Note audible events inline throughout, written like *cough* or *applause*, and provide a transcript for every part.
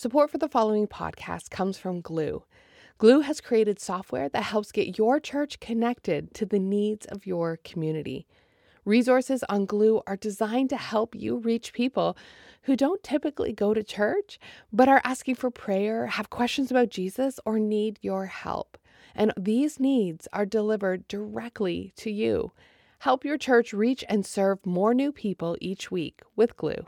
Support for the following podcast comes from Glue. Glue has created software that helps get your church connected to the needs of your community. Resources on Glue are designed to help you reach people who don't typically go to church, but are asking for prayer, have questions about Jesus, or need your help. And these needs are delivered directly to you. Help your church reach and serve more new people each week with Glue.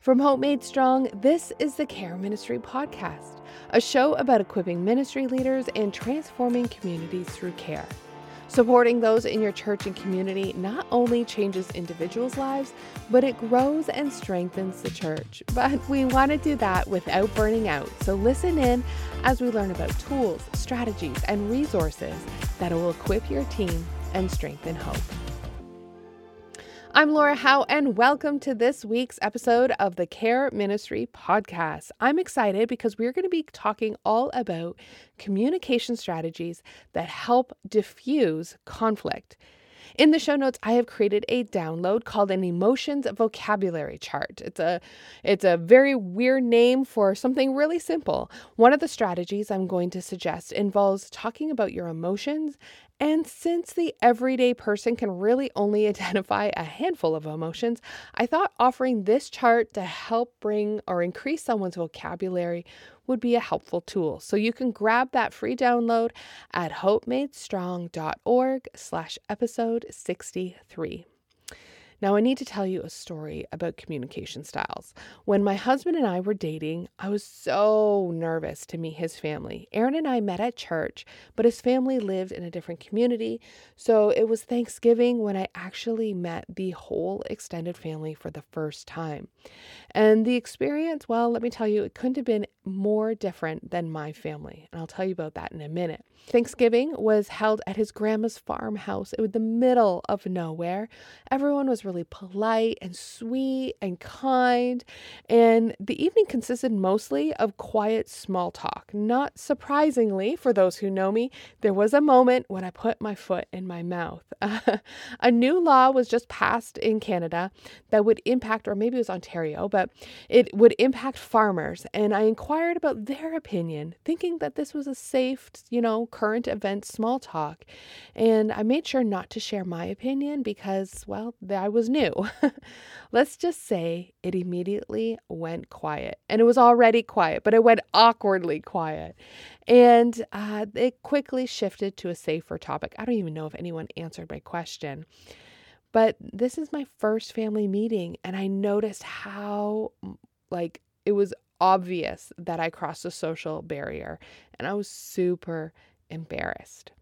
From Hope Made Strong, this is the Care Ministry Podcast, a show about equipping ministry leaders and transforming communities through care. Supporting those in your church and community not only changes individuals' lives, but it grows and strengthens the church. But we want to do that without burning out. So listen in as we learn about tools, strategies, and resources that will equip your team and strengthen hope. I'm Laura Howe, and welcome to this week's episode of the Care Ministry Podcast. I'm excited because we're going to be talking all about communication strategies that help diffuse conflict. In the show notes, I have created a download called an emotions vocabulary chart. It's a it's a very weird name for something really simple. One of the strategies I'm going to suggest involves talking about your emotions and since the everyday person can really only *laughs* identify a handful of emotions, I thought offering this chart to help bring or increase someone's vocabulary would be a helpful tool. So you can grab that free download at hopemadestrong.org slash episode 63. Now, I need to tell you a story about communication styles. When my husband and I were dating, I was so nervous to meet his family. Aaron and I met at church, but his family lived in a different community. So it was Thanksgiving when I actually met the whole extended family for the first time. And the experience, well, let me tell you, it couldn't have been more different than my family. And I'll tell you about that in a minute. Thanksgiving was held at his grandma's farmhouse. It was the middle of nowhere. Everyone was really polite and sweet and kind. And the evening consisted mostly of quiet small talk. Not surprisingly, for those who know me, there was a moment when I put my foot in my mouth. *laughs* a new law was just passed in Canada that would impact, or maybe it was Ontario, but it would impact farmers. And I inquired about their opinion, thinking that this was a safe, you know, current event small talk. And I made sure not to share my opinion because, well, I was new. *laughs* Let's just say it immediately went quiet. And it was already quiet, but it went awkwardly quiet. And uh, it quickly shifted to a safer topic. I don't even know if anyone answered my question. But this is my first family meeting, and I noticed how, like, it was obvious that I crossed a social barrier, and I was super embarrassed.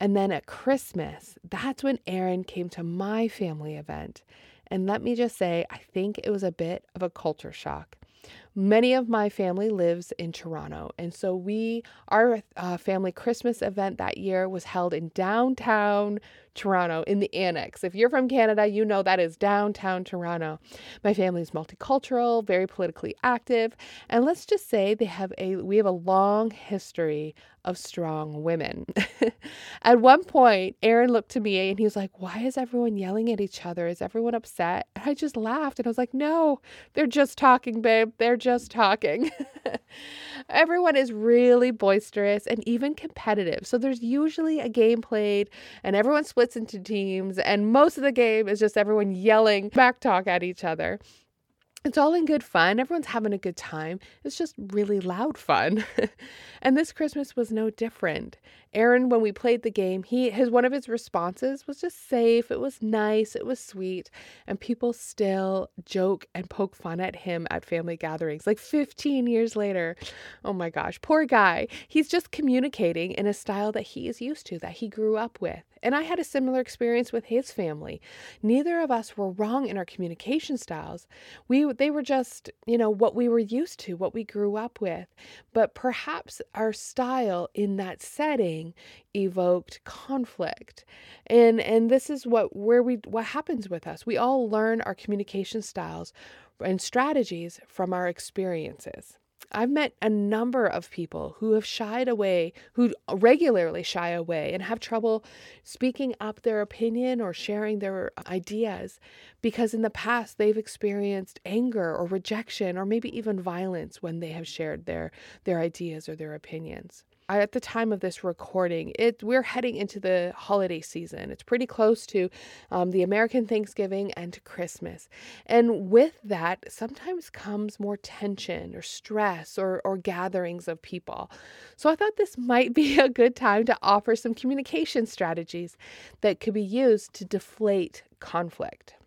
And then at Christmas, that's when Aaron came to my family event. And let me just say, I think it was a bit of a culture shock. Many of my family lives in Toronto, and so we our uh, family Christmas event that year was held in downtown Toronto in the annex. If you're from Canada, you know that is downtown Toronto. My family is multicultural, very politically active, and let's just say they have a we have a long history of strong women. *laughs* at one point, Aaron looked to me and he was like, "Why is everyone yelling at each other? Is everyone upset?" And I just laughed and I was like, "No, they're just talking, babe. They're just talking." *laughs* everyone is really boisterous and even competitive. So there's usually a game played and everyone splits into teams, and most of the game is just everyone yelling back talk at each other. It's all in good fun. Everyone's having a good time. It's just really loud fun. *laughs* and this Christmas was no different. Aaron, when we played the game, he his one of his responses was just safe. It was nice. It was sweet. And people still joke and poke fun at him at family gatherings. Like 15 years later. Oh my gosh, poor guy. He's just communicating in a style that he is used to, that he grew up with. And I had a similar experience with his family. Neither of us were wrong in our communication styles. We they were just, you know, what we were used to, what we grew up with. But perhaps our style in that setting evoked conflict. And and this is what where we what happens with us. We all learn our communication styles and strategies from our experiences. I've met a number of people who have shied away, who regularly shy away and have trouble speaking up their opinion or sharing their ideas because in the past they've experienced anger or rejection or maybe even violence when they have shared their their ideas or their opinions at the time of this recording, it we're heading into the holiday season. It's pretty close to um, the American Thanksgiving and to Christmas, and with that sometimes comes more tension or stress or or gatherings of people. So I thought this might *laughs* be a good time to offer some communication strategies that could be used to deflate conflict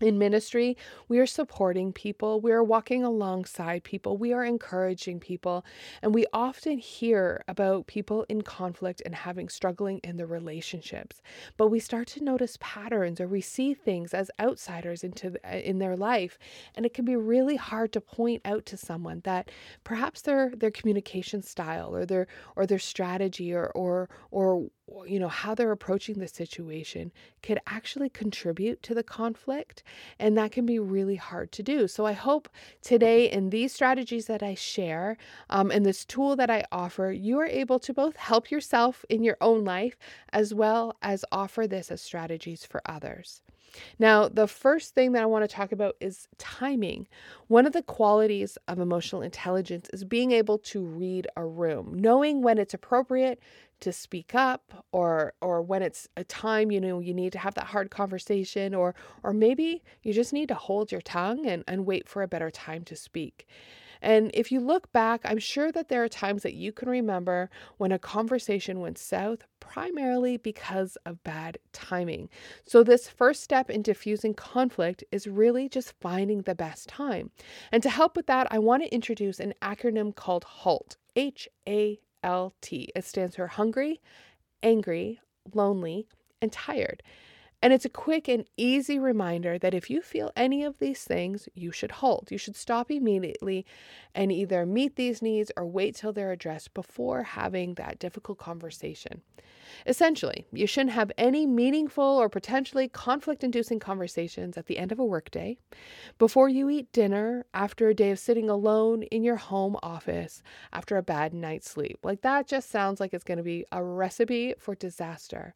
in ministry, we are supporting people, we are walking alongside people, we are encouraging people, and we often hear about people in conflict and having struggling in their relationships. But we start to notice patterns or we see things as outsiders into uh, in their life, and it can be really hard to point out to someone that perhaps their their communication style or their or their strategy or or or you know how they're approaching the situation could actually contribute to the conflict and that can be really hard to do. So i hope today in these strategies that i share um, and this tool that i offer you are able to both help yourself in your own life as well as offer this as strategies for others now, the first thing that I want to talk about is timing. One of the qualities of emotional intelligence is being able to read a room, knowing when it's appropriate to speak up or or when it's a time you know you need to have that hard conversation or or maybe you just need to hold your tongue and, and wait for a better time to speak. And if you look back, I'm sure that there are times that you can remember when a conversation went south, primarily because of bad timing. So, this first step in diffusing conflict is really just finding the best time. And to help with that, I want to introduce an acronym called HALT H A L T. It stands for hungry, angry, lonely, and tired. And it's a quick and easy reminder that if you feel any of these things, you should halt. You should stop immediately and either meet these needs or wait till they're addressed before having that difficult conversation. Essentially, you shouldn't have any meaningful or potentially conflict inducing conversations at the end of a workday, before you eat dinner, after a day of sitting alone in your home office, after a bad night's sleep. Like that just sounds like it's going to be a recipe for disaster.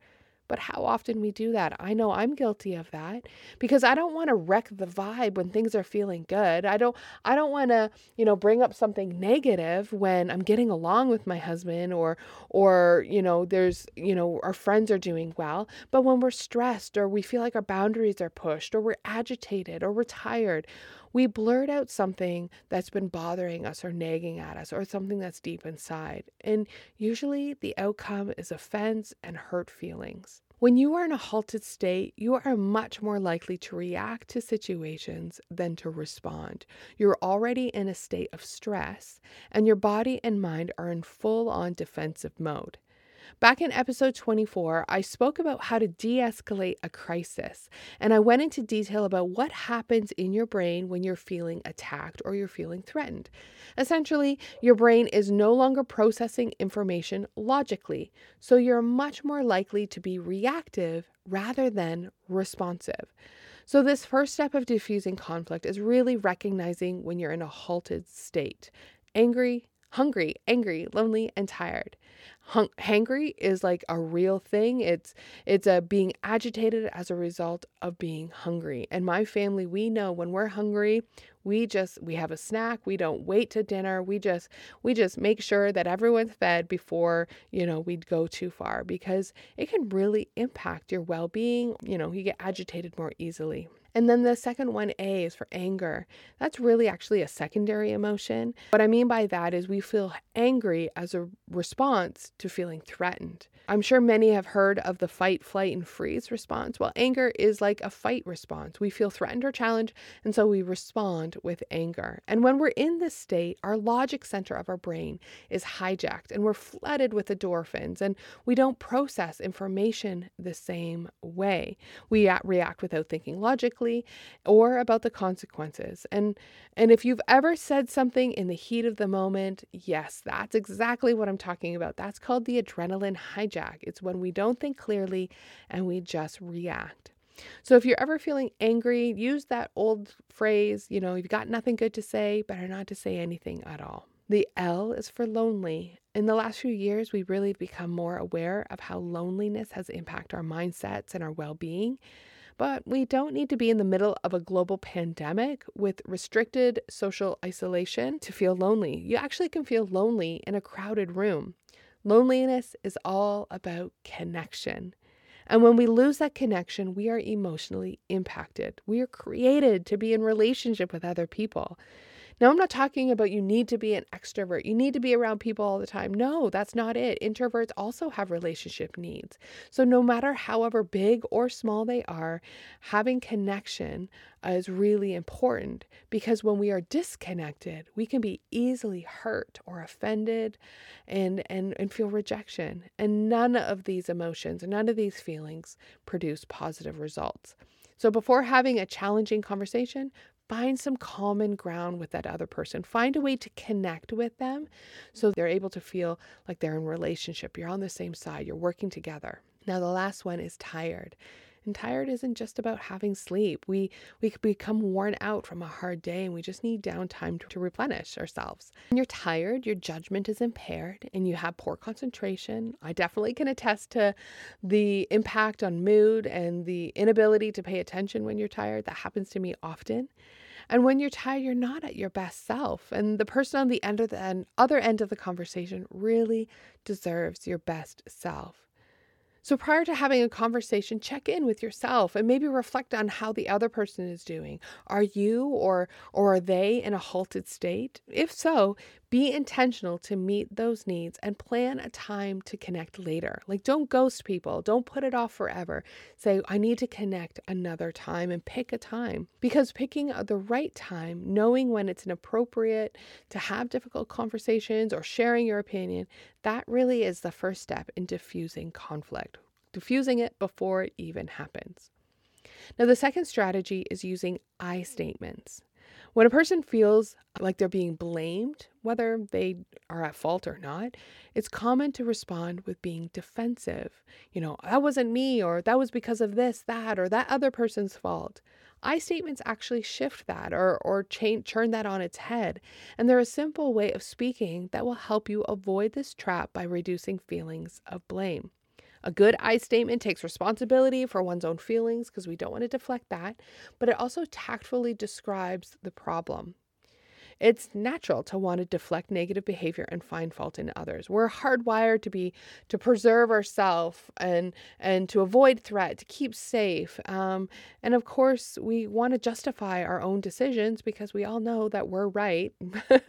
But how often we do that? I know I'm guilty of that because I don't want to wreck the vibe when things are feeling good. I don't I don't want to, you know, bring up something negative when I'm getting along with my husband or or, you know, there's, you know, our friends are doing well, but when we're stressed or we feel like our boundaries are pushed or we're agitated or we're tired, we blurt out something that's been bothering us or nagging at us or something that's deep inside. And usually the outcome is offense and hurt feelings. When you are in a halted state, you are much more likely to react to situations than to respond. You're already in a state of stress, and your body and mind are in full on defensive mode. Back in episode 24, I spoke about how to de escalate a crisis, and I went into detail about what happens in your brain when you're feeling attacked or you're feeling threatened. Essentially, your brain is no longer processing information logically, so you're much more likely to be reactive rather than responsive. So, this first step of diffusing conflict is really recognizing when you're in a halted state angry, hungry, angry, lonely, and tired hung- hangry is like a real thing. It's it's a being agitated as a result of being hungry. And my family, we know when we're hungry, we just we have a snack. We don't wait to dinner. We just we just make sure that everyone's fed before, you know, we go too far because it can really impact your well-being. You know, you get agitated more easily. And then the second one, A, is for anger. That's really actually a secondary emotion. What I mean by that is we feel angry as a response to feeling threatened. I'm sure many have heard of the fight, flight, and freeze response. Well, anger is like a fight response. We feel threatened or challenged, and so we respond with anger. And when we're in this state, our logic center of our brain is hijacked and we're flooded with endorphins, and we don't process information the same way. We react without thinking logically or about the consequences. And and if you've ever said something in the heat of the moment, yes, that's exactly what I'm talking about. That's called the adrenaline hijack. It's when we don't think clearly and we just react. So if you're ever feeling angry, use that old phrase, you know, you've got nothing good to say, better not to say anything at all. The L is for lonely. In the last few years, we've really become more aware of how loneliness has impacted our mindsets and our well being. But we don't need to be in the middle of a global pandemic with restricted social isolation to feel lonely. You actually can feel lonely in a crowded room. Loneliness is all about connection. And when we lose that connection, we are emotionally impacted. We are created to be in relationship with other people. Now, I'm not talking about you need to be an extrovert, you need to be around people all the time. No, that's not it. Introverts also have relationship needs. So, no matter however big or small they are, having connection is really important because when we are disconnected, we can be easily hurt or offended and, and, and feel rejection. And none of these emotions, none of these feelings produce positive results. So, before having a challenging conversation, find some common ground with that other person. Find a way to connect with them so they're able to feel like they're in relationship. You're on the same side, you're working together. Now the last one is tired. And tired isn't just about having sleep. We we become worn out from a hard day and we just need downtime to, to replenish ourselves. When you're tired, your judgment is impaired and you have poor concentration. I definitely can attest to the impact on mood and the inability to pay attention when you're tired. That happens to me often. And when you're tired, you're not at your best self. And the person on the end of the end, other end of the conversation really deserves your best self. So prior to having a conversation, check in with yourself and maybe reflect on how the other person is doing. Are you or or are they in a halted state? If so, be intentional to meet those needs and plan a time to connect later. Like, don't ghost people, don't put it off forever. Say, I need to connect another time and pick a time because picking the right time, knowing when it's inappropriate to have difficult conversations or sharing your opinion, that really is the first step in diffusing conflict, diffusing it before it even happens. Now, the second strategy is using I statements. When a person feels like they're being blamed, whether they are at fault or not, it's common to respond with being defensive. You know, that wasn't me, or that was because of this, that, or that other person's fault. I statements actually shift that or, or change, turn that on its head. And they're a simple way of speaking that will help you avoid this trap by reducing feelings of blame. A good I statement takes responsibility for one's own feelings because we don't want to deflect that, but it also tactfully describes the problem. It's natural to want to deflect negative behavior and find fault in others. We're hardwired to be to preserve ourselves and and to avoid threat, to keep safe. Um, and of course, we want to justify our own decisions because we all know that we're right. *laughs*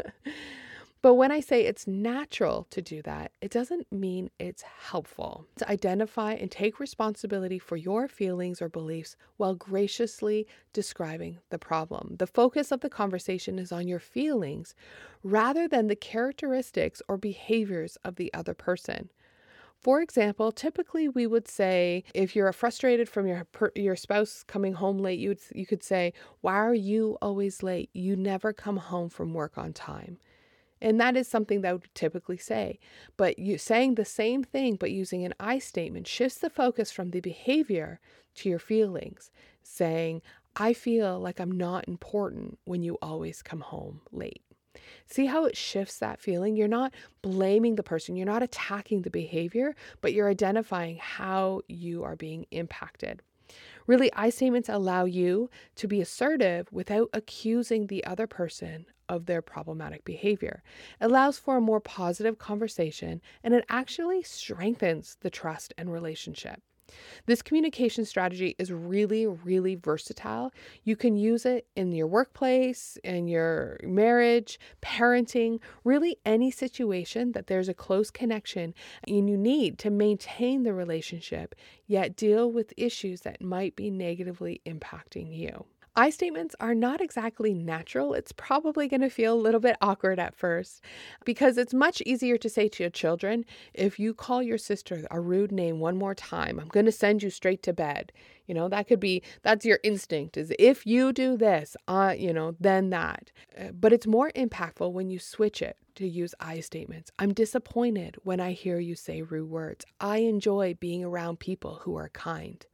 But when I say it's natural to do that, it doesn't mean it's helpful. To identify and take responsibility for your feelings or beliefs while graciously describing the problem. The focus of the conversation is on your feelings rather than the characteristics or behaviors of the other person. For example, typically we would say if you're frustrated from your your spouse coming home late, you would, you could say, "Why are you always late? You never come home from work on time." And that is something that I would typically say. But you saying the same thing but using an I statement shifts the focus from the behavior to your feelings. Saying, I feel like I'm not important when you always come home late. See how it shifts that feeling? You're not blaming the person, you're not attacking the behavior, but you're identifying how you are being impacted. Really, I statements allow you to be assertive without accusing the other person of their problematic behavior. Allows for a more positive conversation and it actually strengthens the trust and relationship. This communication strategy is really, really versatile. You can use it in your workplace, in your marriage, parenting, really any situation that there's a close connection and you need to maintain the relationship, yet deal with issues that might be negatively impacting you. I statements are not exactly natural. It's probably going to feel a little bit awkward at first because it's much easier to say to your children, if you call your sister a rude name one more time, I'm going to send you straight to bed. You know, that could be, that's your instinct is if you do this, uh, you know, then that. Uh, but it's more impactful when you switch it to use I statements. I'm disappointed when I hear you say rude words. I enjoy being around people who are kind.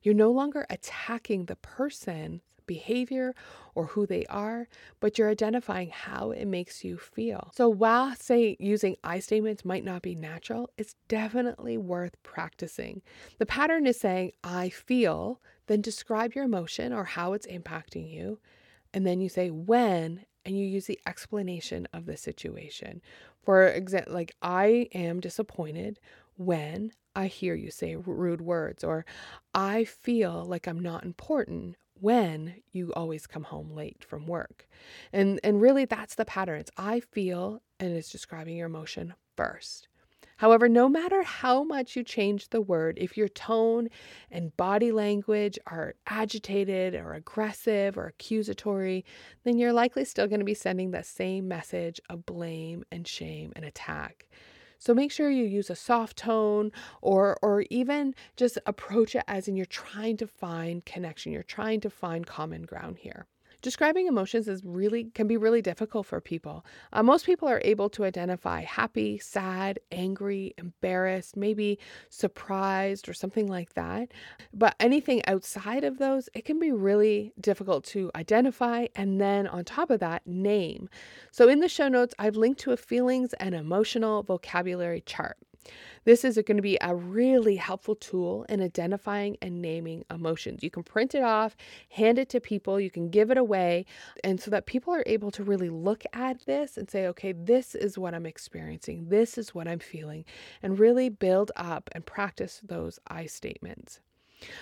You're no longer attacking the person behavior or who they are, but you're identifying how it makes you feel. So while say using I statements might not be natural, it's definitely worth practicing. The pattern is saying I feel, then describe your emotion or how it's impacting you, and then you say when and you use the explanation of the situation. For example, like I am disappointed when I hear you say rude words, or I feel like I'm not important when you always come home late from work. And and really that's the pattern. It's I feel and it's describing your emotion first. However, no matter how much you change the word, if your tone and body language are agitated or aggressive or accusatory, then you're likely still going to be sending that same message of blame and shame and attack. So make sure you use a soft tone or or even just approach it as in you're trying to find connection. You're trying to find common ground here. Describing emotions is really can be really difficult for people. Uh, most people are able to identify happy, sad, angry, embarrassed, maybe surprised or something like that. But anything outside of those, it can be really difficult to identify and then on top of that, name. So in the show notes, I've linked to a feelings and emotional vocabulary chart. This is going to be a really helpful tool in identifying and naming emotions. You can print it off, hand it to people, you can give it away, and so that people are able to really look at this and say, okay, this is what I'm experiencing, this is what I'm feeling, and really build up and practice those I statements.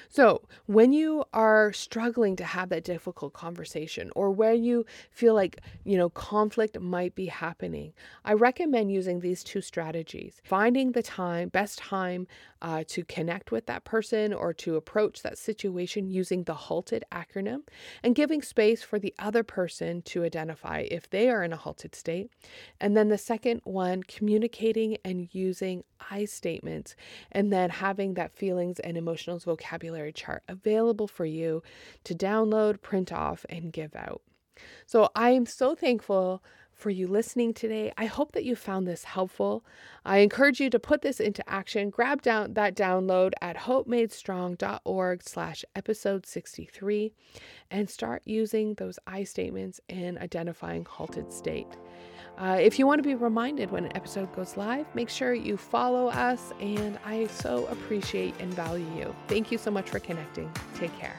So, when you are struggling to have that difficult conversation or when you feel like, you know, conflict might be happening, I recommend using these two strategies. Finding the time, best time uh, to connect with that person or to approach that situation using the halted acronym and giving space for the other person to identify if they are in a halted state. And then the second one, communicating and using I statements and then having that feelings and emotions vocabulary chart available for you to download, print off, and give out. So I am so thankful for you listening today. I hope that you found this helpful. I encourage you to put this into action. Grab down that download at hopemadestrong.org slash episode 63 and start using those I statements in identifying halted state. Uh, if you want to be reminded when an episode goes live, make sure you follow us, and I so appreciate and value you. Thank you so much for connecting. Take care.